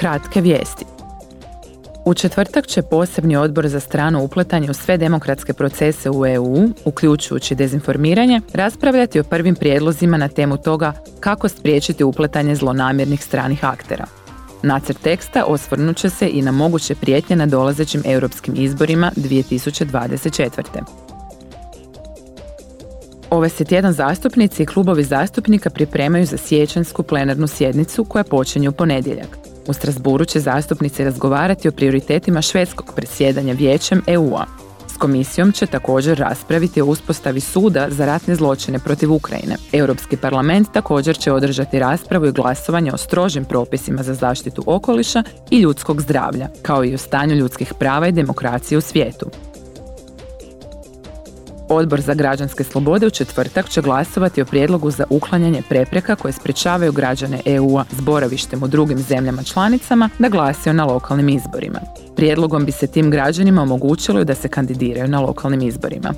Kratke vijesti. U četvrtak će posebni odbor za strano upletanje u sve demokratske procese u EU, uključujući dezinformiranje, raspravljati o prvim prijedlozima na temu toga kako spriječiti upletanje zlonamjernih stranih aktera. Nacrt teksta osvrnut će se i na moguće prijetnje na dolazećim europskim izborima 2024. Ove se tjedan zastupnici i klubovi zastupnika pripremaju za siječanjsku plenarnu sjednicu koja počinje u ponedjeljak. U Strasburu će zastupnici razgovarati o prioritetima švedskog predsjedanja vijećem EU-a. S komisijom će također raspraviti o uspostavi suda za ratne zločine protiv Ukrajine. Europski parlament također će održati raspravu i glasovanje o strožim propisima za zaštitu okoliša i ljudskog zdravlja, kao i o stanju ljudskih prava i demokracije u svijetu. Odbor za građanske slobode u četvrtak će glasovati o prijedlogu za uklanjanje prepreka koje sprečavaju građane EU-a s boravištem u drugim zemljama članicama da glasaju na lokalnim izborima. Prijedlogom bi se tim građanima omogućilo da se kandidiraju na lokalnim izborima.